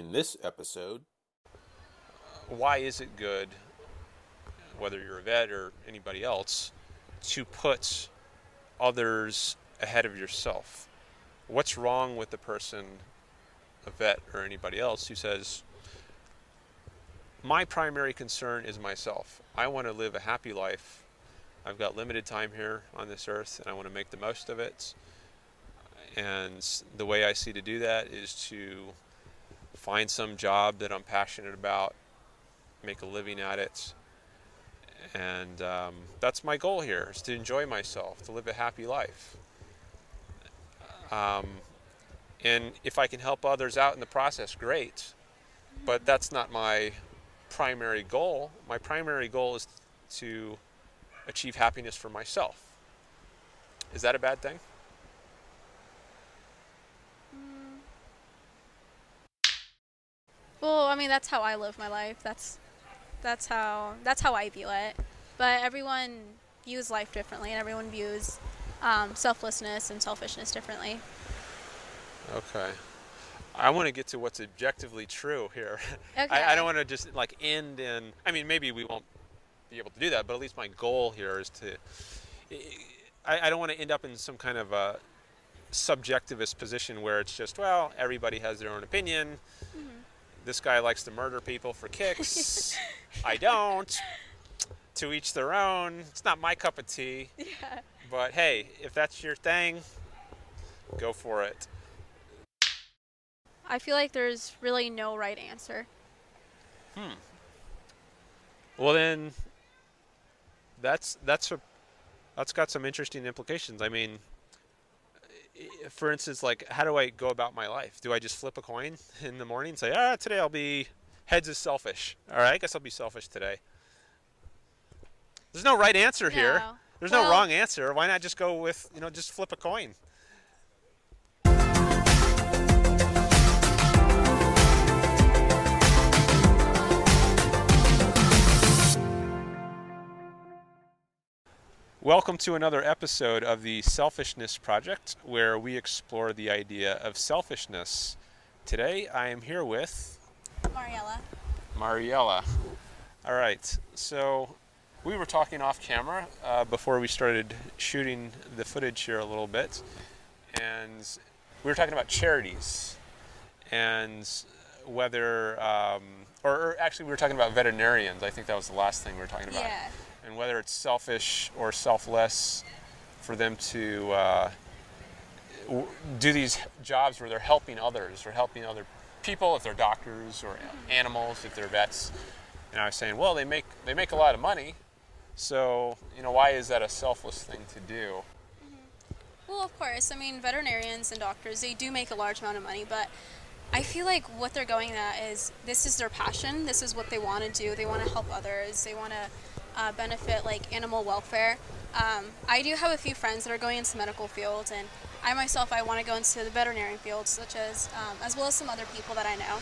In this episode, why is it good, whether you're a vet or anybody else, to put others ahead of yourself? What's wrong with the person, a vet or anybody else, who says, My primary concern is myself. I want to live a happy life. I've got limited time here on this earth and I want to make the most of it. And the way I see to do that is to find some job that I'm passionate about, make a living at it. And um, that's my goal here, is to enjoy myself, to live a happy life. Um, and if I can help others out in the process, great. But that's not my primary goal. My primary goal is to achieve happiness for myself. Is that a bad thing? Well, I mean that's how I live my life. That's that's how that's how I view it. But everyone views life differently, and everyone views um, selflessness and selfishness differently. Okay. I want to get to what's objectively true here. Okay. I, I don't want to just like end in. I mean, maybe we won't be able to do that, but at least my goal here is to. I, I don't want to end up in some kind of a subjectivist position where it's just, well, everybody has their own opinion. Mm-hmm. This guy likes to murder people for kicks. I don't. To each their own. It's not my cup of tea. Yeah. But hey, if that's your thing, go for it. I feel like there's really no right answer. Hmm. Well then, that's that's a that's got some interesting implications. I mean, for instance, like how do I go about my life? Do I just flip a coin in the morning and say, ah, today I'll be heads is selfish. All right, I guess I'll be selfish today. There's no right answer here. No. There's no wrong answer. Why not just go with you know just flip a coin? Welcome to another episode of the Selfishness Project, where we explore the idea of selfishness. Today I am here with Mariella. Mariella. All right, so we were talking off camera uh, before we started shooting the footage here a little bit, and we were talking about charities and whether, um, or, or actually, we were talking about veterinarians. I think that was the last thing we were talking about Yeah. And whether it's selfish or selfless for them to uh, do these jobs where they're helping others or helping other people, if they're doctors or animals, if they're vets. And I was saying, well, they make they make a lot of money, so you know why is that a selfless thing to do? Well, of course. I mean, veterinarians and doctors, they do make a large amount of money, but I feel like what they're going at is this is their passion. This is what they want to do. They want to help others. They want to uh, benefit like animal welfare. Um, I do have a few friends that are going into the medical field, and I myself I want to go into the veterinary field, such as um, as well as some other people that I know.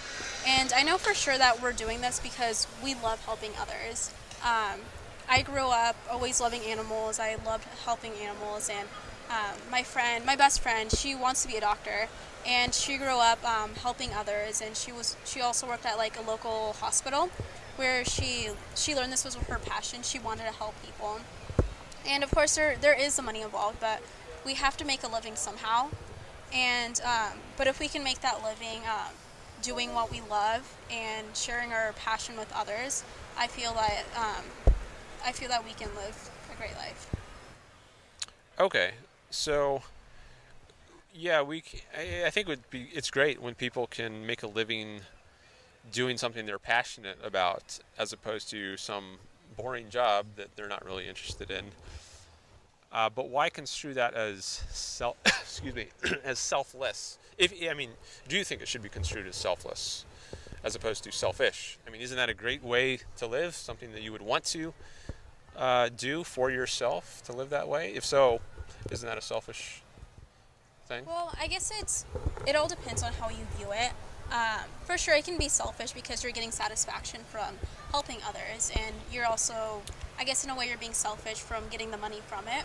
And I know for sure that we're doing this because we love helping others. Um, I grew up always loving animals. I loved helping animals, and um, my friend, my best friend, she wants to be a doctor, and she grew up um, helping others. And she was she also worked at like a local hospital, where she she learned this was her passion. She wanted to help people, and of course there there is the money involved, but we have to make a living somehow. And um, but if we can make that living um, doing what we love and sharing our passion with others, I feel that um, I feel that we can live a great life. Okay, so yeah, we. I think it would be. It's great when people can make a living doing something they're passionate about, as opposed to some boring job that they're not really interested in. Uh, but why construe that as self? excuse me, as selfless? If I mean, do you think it should be construed as selfless, as opposed to selfish? I mean, isn't that a great way to live? Something that you would want to uh, do for yourself to live that way? If so, isn't that a selfish thing? Well, I guess it's it all depends on how you view it. Um, for sure, it can be selfish because you're getting satisfaction from helping others, and you're also, I guess, in a way, you're being selfish from getting the money from it.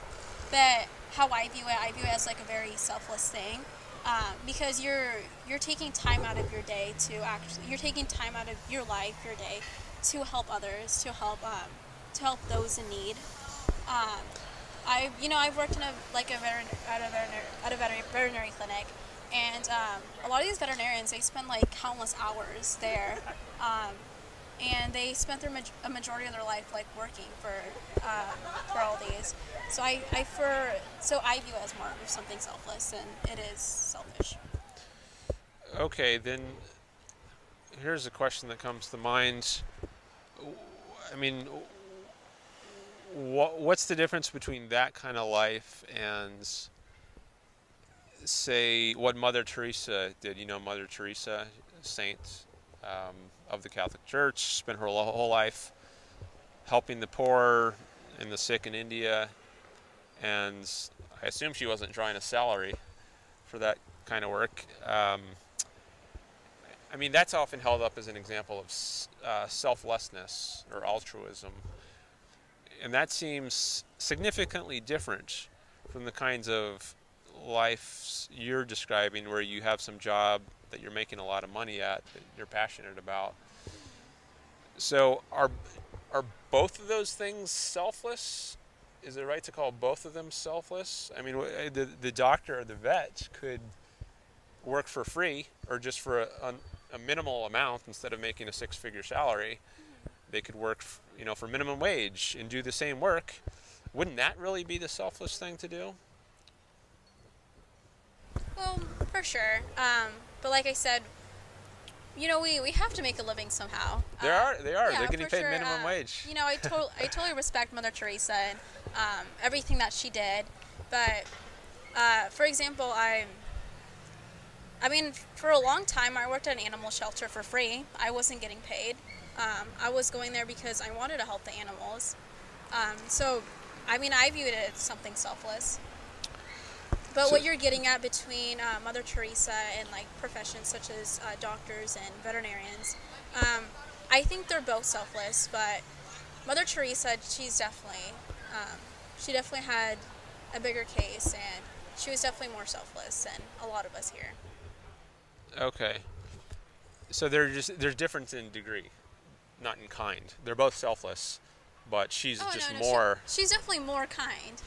But how I view it, I view it as like a very selfless thing. um, because you're you're taking time out of your day to actually you're taking time out of your life, your day, to help others, to help um, to help those in need. Um, I you know I've worked in a like a at a veterinary at a veterinary clinic, and um, a lot of these veterinarians they spend like countless hours there. Um, and they spent their maj- a majority of their life like working for uh, for all these. So I, I for so I view it as more of something selfless and it is selfish. Okay, then here's a question that comes to mind. I mean, what, what's the difference between that kind of life and, say, what Mother Teresa did? You know, Mother Teresa, saint um, of the Catholic Church, spent her whole life helping the poor and the sick in India, and I assume she wasn't drawing a salary for that kind of work. Um, I mean, that's often held up as an example of uh, selflessness or altruism. And that seems significantly different from the kinds of lives you're describing where you have some job that you're making a lot of money at that you're passionate about. So are are both of those things selfless? Is it right to call both of them selfless? I mean, eh, the the doctor or the vet could work for free or just for a, a, a minimal amount instead of making a six-figure salary. They could work, you know, for minimum wage and do the same work. Wouldn't that really be the selfless thing to do? Well, for sure. Um, but like I said, you know, we, we have to make a living somehow. They um, are. They are. Yeah, They're getting paid sure. minimum uh, wage. You know, I, to- I totally respect Mother Teresa and um, everything that she did. But, uh, for example, I I mean, for a long time, I worked at an animal shelter for free. I wasn't getting paid. Um, I was going there because I wanted to help the animals. Um, so, I mean, I viewed it as something selfless. But So- what you're getting at between uh, Mother Teresa and like professions such as uh, doctors and veterinarians, um, I think they're both selfless. But Mother Teresa, she's definitely, um, she definitely had a bigger case, and she was definitely more selfless than a lot of us here. Okay. So they're just there's difference in degree, not in kind. They're both selfless, but she's Oh, just no, no, she- more. she's definitely more kind.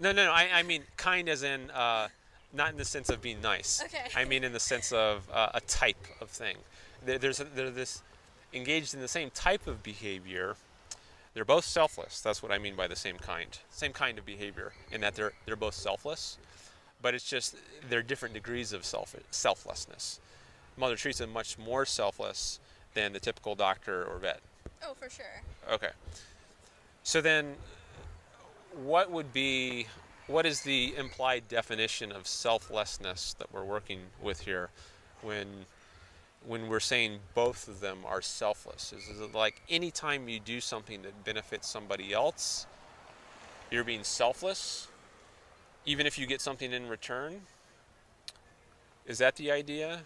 No, no, no. I, I mean kind as in uh, not in the sense of being nice. Okay. I mean in the sense of uh, a type of thing. There, there's a, they're this engaged in the same type of behavior. They're both selfless. That's what I mean by the same kind. Same kind of behavior in that they're they're both selfless, but it's just they're different degrees of self selflessness. Mother Teresa much more selfless than the typical doctor or vet. Oh, for sure. Okay. So then, what would be, what is the implied definition of selflessness that we're working with here, when, when we're saying both of them are selfless? Is it like anytime you do something that benefits somebody else, you're being selfless, even if you get something in return? Is that the idea?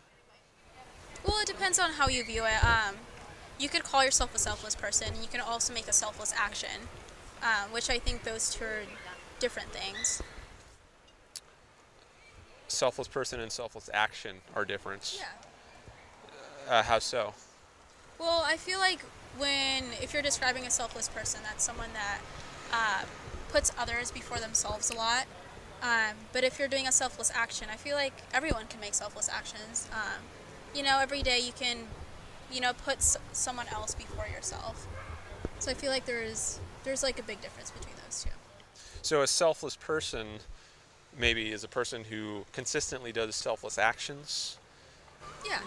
Well, it depends on how you view it. Um, you could call yourself a selfless person. You can also make a selfless action, um, which I think those two are different things. Selfless person and selfless action are different. Yeah. Uh, how so? Well, I feel like when if you're describing a selfless person, that's someone that uh, puts others before themselves a lot. Um, but if you're doing a selfless action, I feel like everyone can make selfless actions. Um, you know, every day you can, you know, put s- someone else before yourself. So I feel like there's there's like a big difference between those two. So a selfless person maybe is a person who consistently does selfless actions Yeah.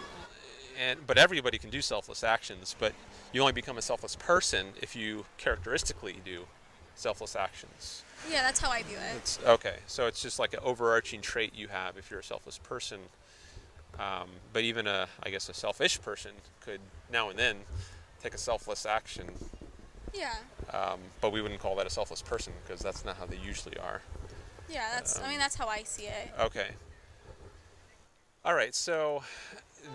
and but everybody can do selfless actions but you only become a selfless person if you characteristically do selfless actions Yeah, that's how I view it. it's okay so it's just like an overarching trait you have if you're a selfless person um, but even a i guess a selfish person could now and then take a selfless action Yeah. um, but we wouldn't call that a selfless person because that's not how they usually are Yeah, that's I mean that's how I see it. Okay. All right. So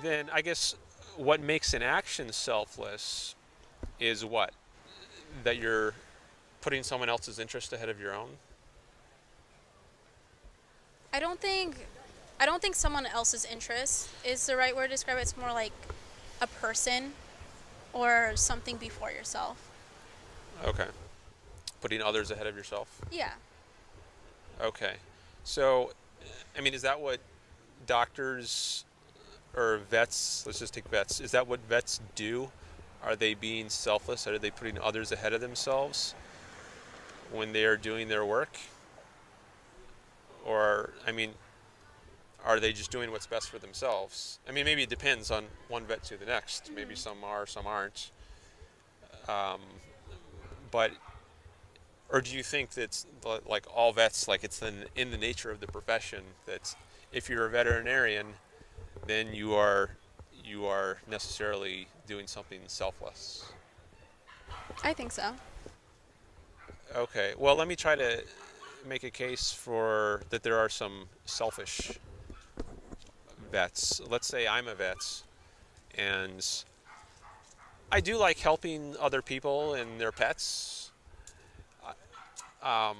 then I guess what makes an action selfless is what? That you're putting someone else's interest ahead of your own? I don't think I don't think someone else's interest is the right word to describe it. It's more like a person or something before yourself. Okay. Putting others ahead of yourself. Yeah. Okay. So, I mean, is that what doctors or vets, let's just take vets, is that what vets do? Are they being selfless? Are they putting others ahead of themselves when they are doing their work? Or, I mean, are they just doing what's best for themselves? I mean, maybe it depends on one vet to the next. Maybe some are, some aren't. Um, but, or do you think that's like all vets, like it's in, in the nature of the profession that if you're a veterinarian, then you are you are necessarily doing something selfless. I think so. Okay. Well, let me try to make a case for that there are some selfish vets. Let's say I'm a vet and I do like helping other people and their pets. Um,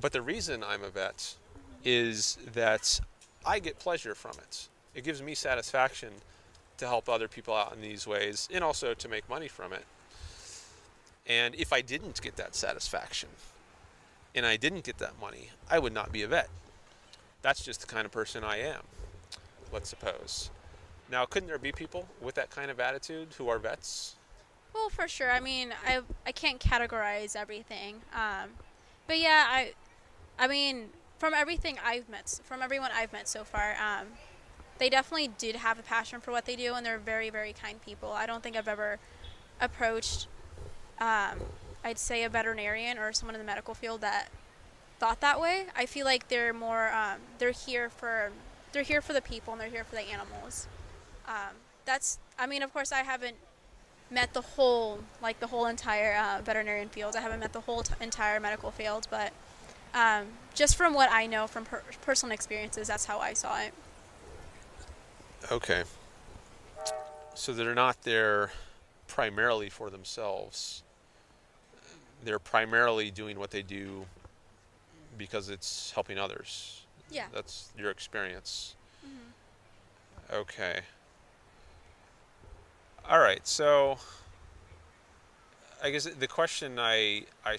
but the reason I'm a vet is that I get pleasure from it. It gives me satisfaction to help other people out in these ways and also to make money from it. And if I didn't get that satisfaction and I didn't get that money, I would not be a vet. That's just the kind of person I am, let's suppose. Now, couldn't there be people with that kind of attitude who are vets? Well, for sure. I mean, I I can't categorize everything. Um, but yeah, I I mean, from everything I've met, from everyone I've met so far, um, they definitely did have a passion for what they do, and they're very, very kind people. I don't think I've ever approached, um, I'd say, a veterinarian or someone in the medical field that thought that way. I feel like they're more, um, they're here for, they're here for the people and they're here for the animals. Um, that's, I mean, of course, I haven't met the whole, like the whole entire uh, veterinarian field. I haven't met the whole t- entire medical field, but um, just from what I know from per- personal experiences, that's how I saw it. Okay. So they're not there primarily for themselves. They're primarily doing what they do because it's helping others. Yeah. That's your experience. Okay. All right. So I guess the question I I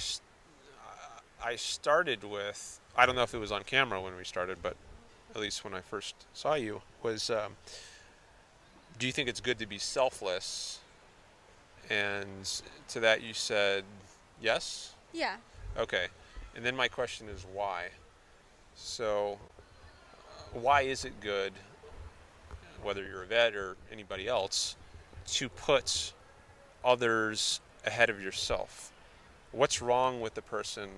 I started with I don't know if it was on camera when we started, but at least when I first saw you was um, do you think it's good to be selfless? And to that you said yes. Yeah. Okay. And then my question is why? So, why is it good, whether you're a vet or anybody else, to put others ahead of yourself? What's wrong with the person,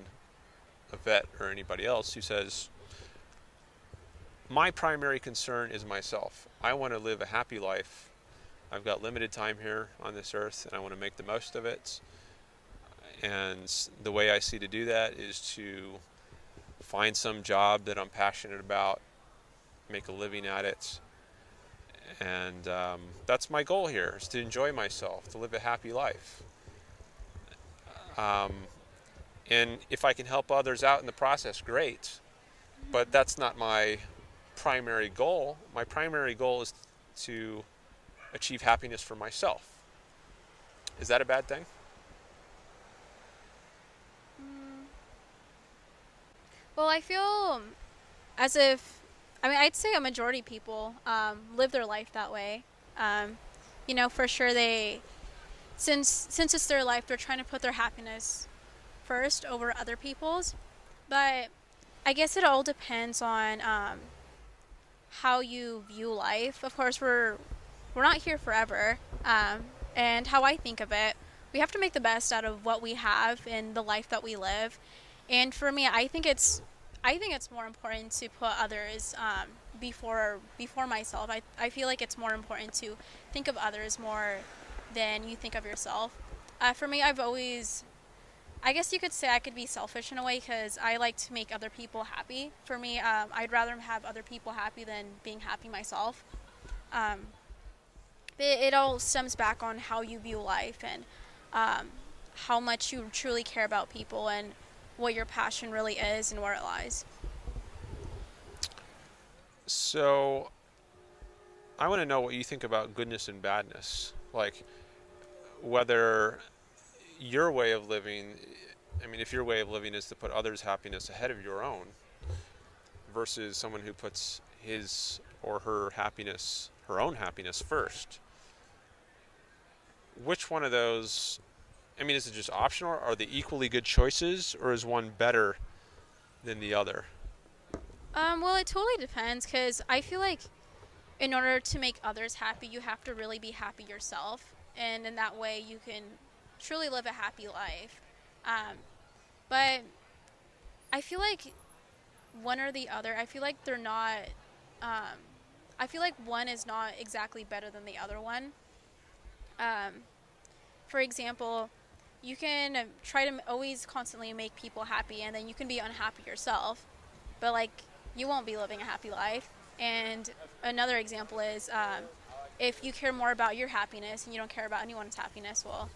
a vet or anybody else, who says, my primary concern is myself. I want to live a happy life. I've got limited time here on this earth and I want to make the most of it. And the way I see to do that is to find some job that I'm passionate about, make a living at it. And um, that's my goal here is to enjoy myself, to live a happy life. Um, and if I can help others out in the process, great. But that's not my primary goal. My primary goal is to achieve happiness for myself. Is that a bad thing? Well, I feel as if, I mean, I'd say a majority of people um, live their life that way. Um, you know, for sure they, since since it's their life, they're trying to put their happiness first over other people's. But I guess it all depends on um, how you view life. Of course, we're we're not here forever, um, and how I think of it, we have to make the best out of what we have in the life that we live. And for me, I think it's I think it's more important to put others um, before before myself. I, I feel like it's more important to think of others more than you think of yourself. Uh, for me, I've always, I guess you could say I could be selfish in a way because I like to make other people happy. For me, um, I'd rather have other people happy than being happy myself. Um, it, all stems back on how you view life and um, how much you truly care about people and what your passion really is and where it lies. So, I want to know what you think about goodness and badness. Like, whether your way of living, I mean, if your way of living is to put others' happiness ahead of your own, versus someone who puts his or her happiness, her own happiness first. Which one of those, I mean, is it just optional? Are they equally good choices, or is one better than the other? Um, well, it totally depends because I feel like in order to make others happy, you have to really be happy yourself, and in that way, you can truly live a happy life. Um, but I feel like one or the other, I feel like they're not. Um, I feel like one is not exactly better than the other one. Um, for example, you can try to always constantly make people happy, and then you can be unhappy yourself. But like, you won't be living a happy life. And another example is um, if you care more about your happiness and you don't care about anyone's happiness, well,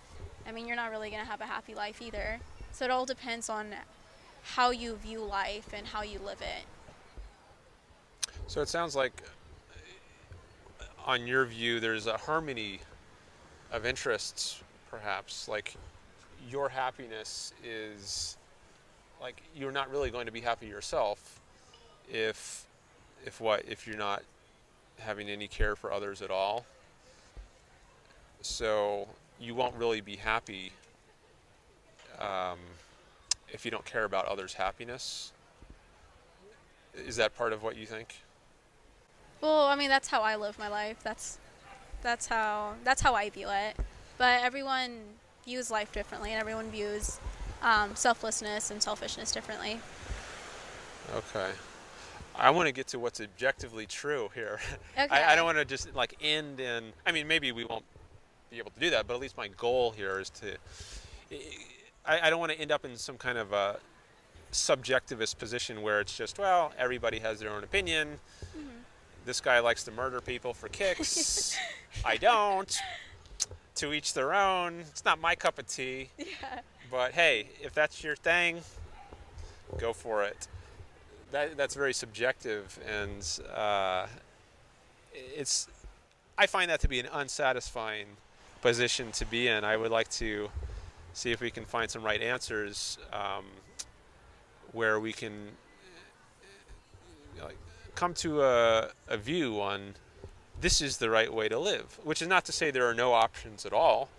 I mean, you're not really going to have a happy life either. So it all depends on how you view life and how you live it. So it sounds like, on your view, there's a harmony of interests, perhaps. Like, your happiness is like you're not really going to be happy yourself if if what if you're not having any care for others at all so you won't really be happy um, if you don't care about others happiness is that part of what you think Well, I mean, that's how I live my life. That's that's how that's how I view it. But everyone views life differently, and everyone views um, selflessness and selfishness differently. Okay. I want to get to what's objectively true here. Okay. I, I don't want to just like end in. I mean, maybe we won't be able to do that, but at least my goal here is to. I, I don't want to end up in some kind of a subjectivist position where it's just, well, everybody has their own opinion. Mm-hmm. This guy likes to murder people for kicks. I don't. To each their own. It's not my cup of tea. Yeah. But hey, if that's your thing, go for it. That, that's very subjective, and uh, it's. I find that to be an unsatisfying position to be in. I would like to see if we can find some right answers um, where we can you know, like, come to a, a view on this is the right way to live. Which is not to say there are no options at all.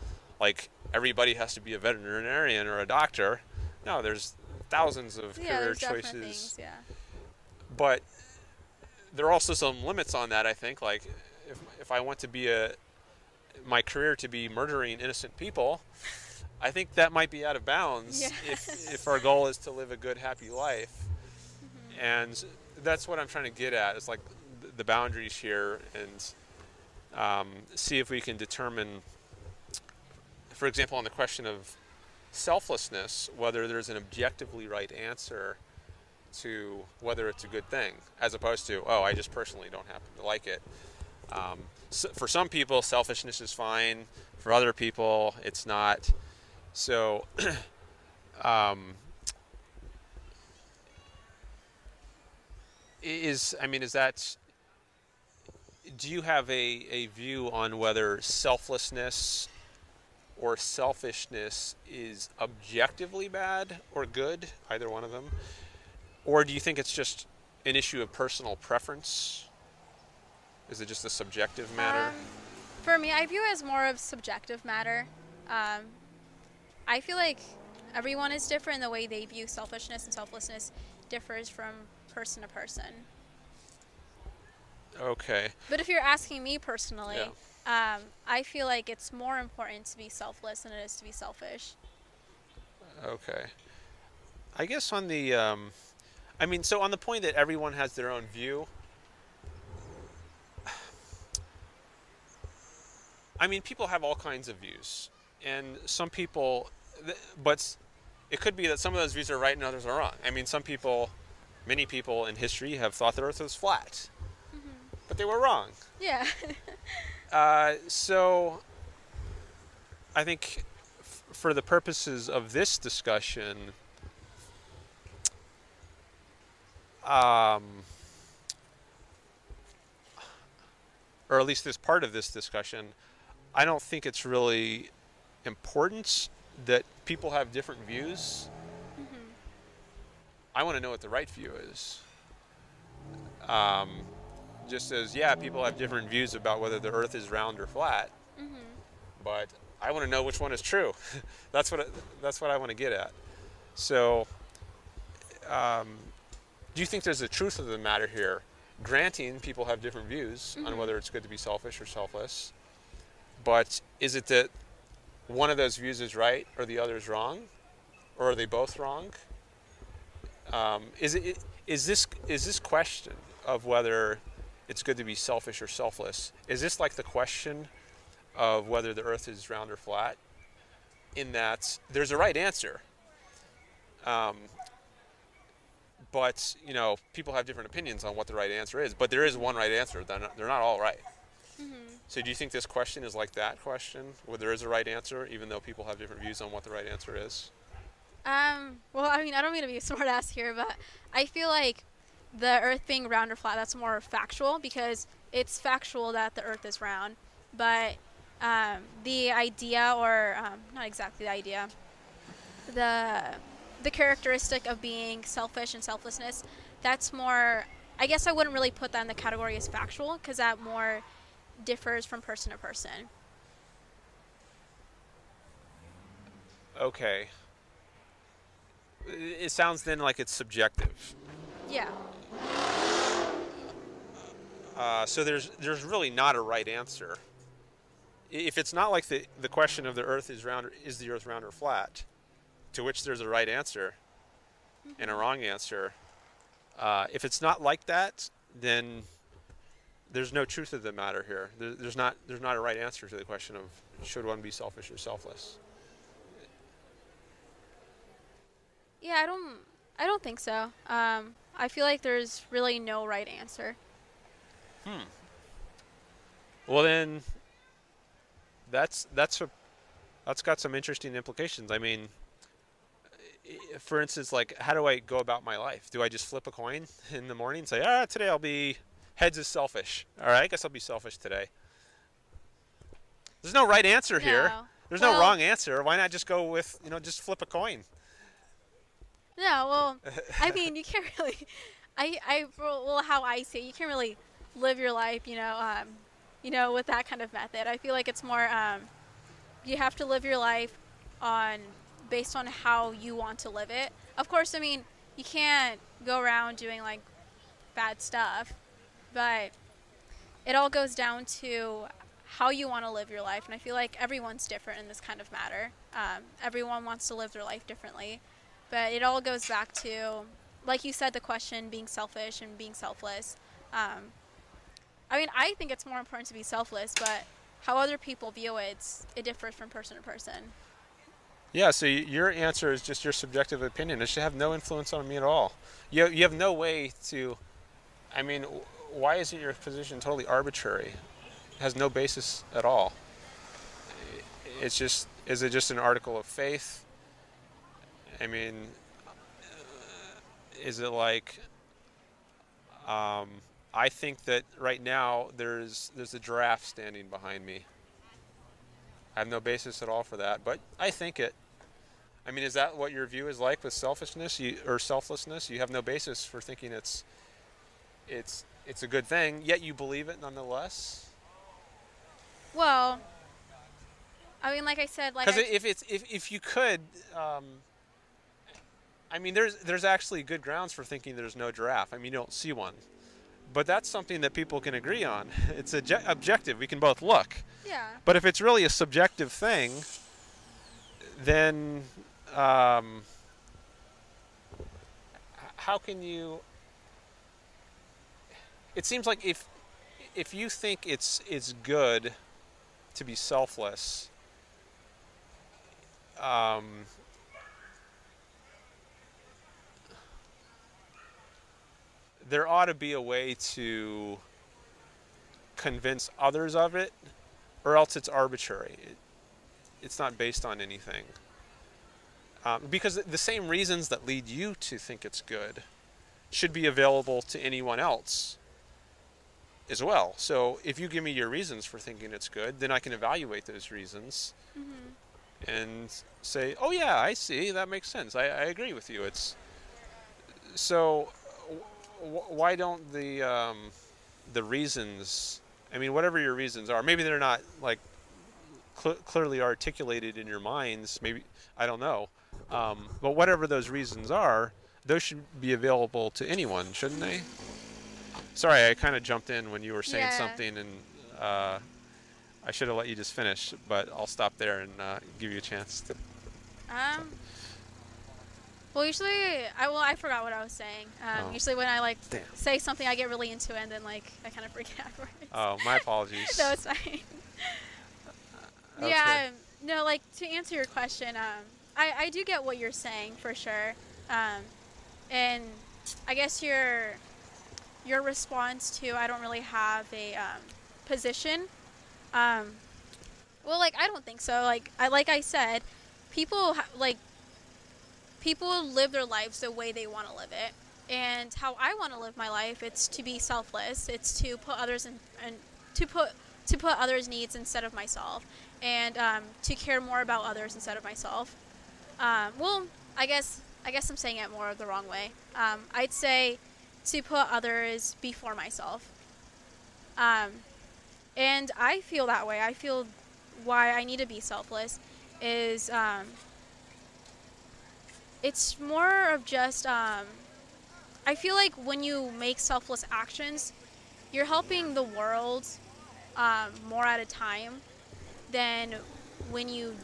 Like everybody has to be a veterinarian or a doctor. No, there's thousands of Yeah, career choices. things. Yeah. But there are also some limits on that. I think, like if if I want to be a my career to be murdering innocent people, I think that might be out of bounds Yes. if if our goal is to live a good, happy life. Mm-hmm. And that's what I'm trying to get at. It's like the boundaries here, and um, see if we can determine, for example, on the question of selflessness, whether there's an objectively right answer to whether it's a good thing, as opposed to, oh, I just personally don't happen to like it. Um, so for some people, selfishness is fine. For other people, it's not. So, um, is I mean, is that? Do you have a, a view on whether selflessness or selfishness is objectively bad or good, either one of them? Or do you think it's just an issue of personal preference? Is it just a subjective matter? Um, for me, I view it as more of subjective matter. Um, I feel like everyone is different. The way they view selfishness and selflessness differs from person to person. Okay. But if you're asking me personally, um, I feel like it's more important to be selfless than it is to be selfish. Okay. I guess on the, um, I mean, so on the point that everyone has their own view. I mean, people have all kinds of views, and some people, but it could be that some of those views are right and others are wrong. I mean, some people, many people in history have thought the Earth was flat, but they were wrong. Yeah. Uh, so, I think f- for the purposes of this discussion, um, or at least this part of this discussion, I don't think it's really important that people have different views. I want to know what the right view is. Um, just says, yeah, people have different views about whether the Earth is round or flat, but I want to know which one is true. that's what that's what I want to get at. So, um, do you think there's a truth of the matter here? Granting people have different views on whether it's good to be selfish or selfless, but is it that one of those views is right or the other is wrong, or are they both wrong? Um, is it is this is this question of whether it's good to be selfish or selfless? Is this like the question of whether the Earth is round or flat? In that there's a right answer, um, but you know people have different opinions on what the right answer is. But there is one right answer. They're not, they're not all right. So do you think this question is like that question, where there is a right answer, even though people have different views on what the right answer is? Um, well, I mean, I don't mean to be a smart ass here, but I feel like the Earth being round or flat, that's more factual because it's factual that the Earth is round. But um, the idea, or um, not exactly the idea, the the characteristic of being selfish and selflessness, that's more. I guess I wouldn't really put that in the category as factual because that more differs from person to person. Okay. It sounds then like it's subjective. Yeah. Uh, so there's there's really not a right answer. If it's not like the the question of the Earth is round, is the Earth round or flat, to which there's a right answer and a wrong answer. Uh, if it's not like that, then there's no truth of the matter here. There, there's not there's not a right answer to the question of should one be selfish or selfless. Yeah, I don't. I don't think so. Um, I feel like there's really no right answer. Hmm. Well then, that's that's a that's got some interesting implications. I mean, for instance, like how do I go about my life? Do I just flip a coin in the morning and say, ah, today I'll be heads is selfish. All right, I guess I'll be selfish today. There's no right answer here. No. There's no wrong answer. Why not just go with you know just flip a coin? No, well, I mean, you can't really. I, I, well, how I see it, you can't really live your life, you know, um, you know, with that kind of method. I feel like it's more, um, you have to live your life on based on how you want to live it. Of course, I mean, you can't go around doing like bad stuff, but it all goes down to how you want to live your life. And I feel like everyone's different in this kind of matter. Um, everyone wants to live their life differently. But it all goes back to, like you said, the question being selfish and being selfless. Um, I mean, I think it's more important to be selfless, but how other people view it, it differs from person to person. Yeah, so your answer is just your subjective opinion. It should have no influence on me at all. You, you have no way to. I mean, why isn't your position totally arbitrary? It has no basis at all. It's just. Is it just an article of faith? I mean, is it like. Um, I think that right now there's there's a giraffe standing behind me. I have no basis at all for that, but I think it. I mean, is that what your view is like with selfishness you, or selflessness? You have no basis for thinking it's it's it's a good thing, yet you believe it nonetheless. Well, I mean, like I said, like Because if it's if, if you could, um, I mean, there's there's actually good grounds for thinking there's no giraffe. I mean, you don't see one, but that's something that people can agree on. It's obje- objective. We can both look. yeah, But if it's really a subjective thing, then um, how can you? It seems like if if you think it's it's good to be selfless, um, there ought to be a way to convince others of it or else it's arbitrary. It, it's not based on anything. Um, because the same reasons that lead you to think it's good should be available to anyone else. as well. So if you give me your reasons for thinking it's good, then I can evaluate those reasons Mm-hmm. and say, "Oh yeah, I see. That makes sense. I, I agree with you." It's so. Why don't the um, the reasons? I mean, whatever your reasons are, maybe they're not like cl- clearly articulated in your minds. Maybe I don't know. Um, but whatever those reasons are, those should be available to anyone, shouldn't they? Sorry, I kind of jumped in when you were saying Yeah. something, and uh, I should have let you just finish. But I'll stop there and uh, give you a chance to. Um. Well, usually, I well, I forgot what I was saying. Um, Oh. Usually, when I like Damn. say something, I get really into it, and then like I kind of forget afterwards. Oh, my apologies. no, it's fine. Okay. Yeah, um, no, like to answer your question, um, I, I do get what you're saying for sure, um, and I guess your your response to I don't really have a um, position. Um, well, like I don't think so. Like I like I said, people ha- like people live their lives the way they want to live it, and how I want to live my life. It's to be selfless. It's to put others in and to put to put others' needs instead of myself, and um, to care more about others instead of myself. Um, well, I guess I guess I'm saying it more the wrong way. Um, I'd say to put others before myself. Um, and I feel that way. I feel why I need to be selfless is um, it's more of just um, I feel like when you make selfless actions, you're helping the world um, more at a time than when you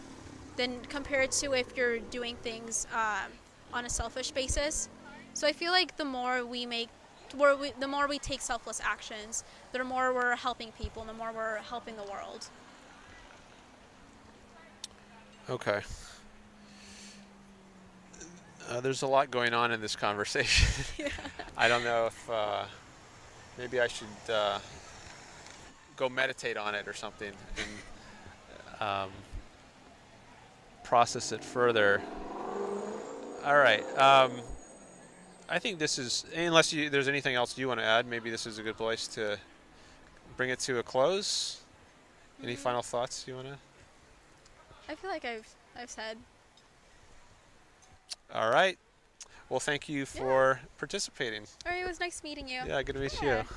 than compared to if you're doing things um, on a selfish basis. So I feel like the more we make, we, the more we take selfless actions, the more we're helping people, the more we're helping the world. Okay. Uh, there's a lot going on in this conversation. I don't know if uh, maybe I should uh, go meditate on it or something and um, process it further. All right. Um, I think this is, unless you, there's anything else you want to add, maybe this is a good place to bring it to a close. Any Mm. final thoughts you want to? I feel like I've I've said. All right. Well, thank you for participating. All right, it was nice meeting you. Yeah, good to meet Yeah. you.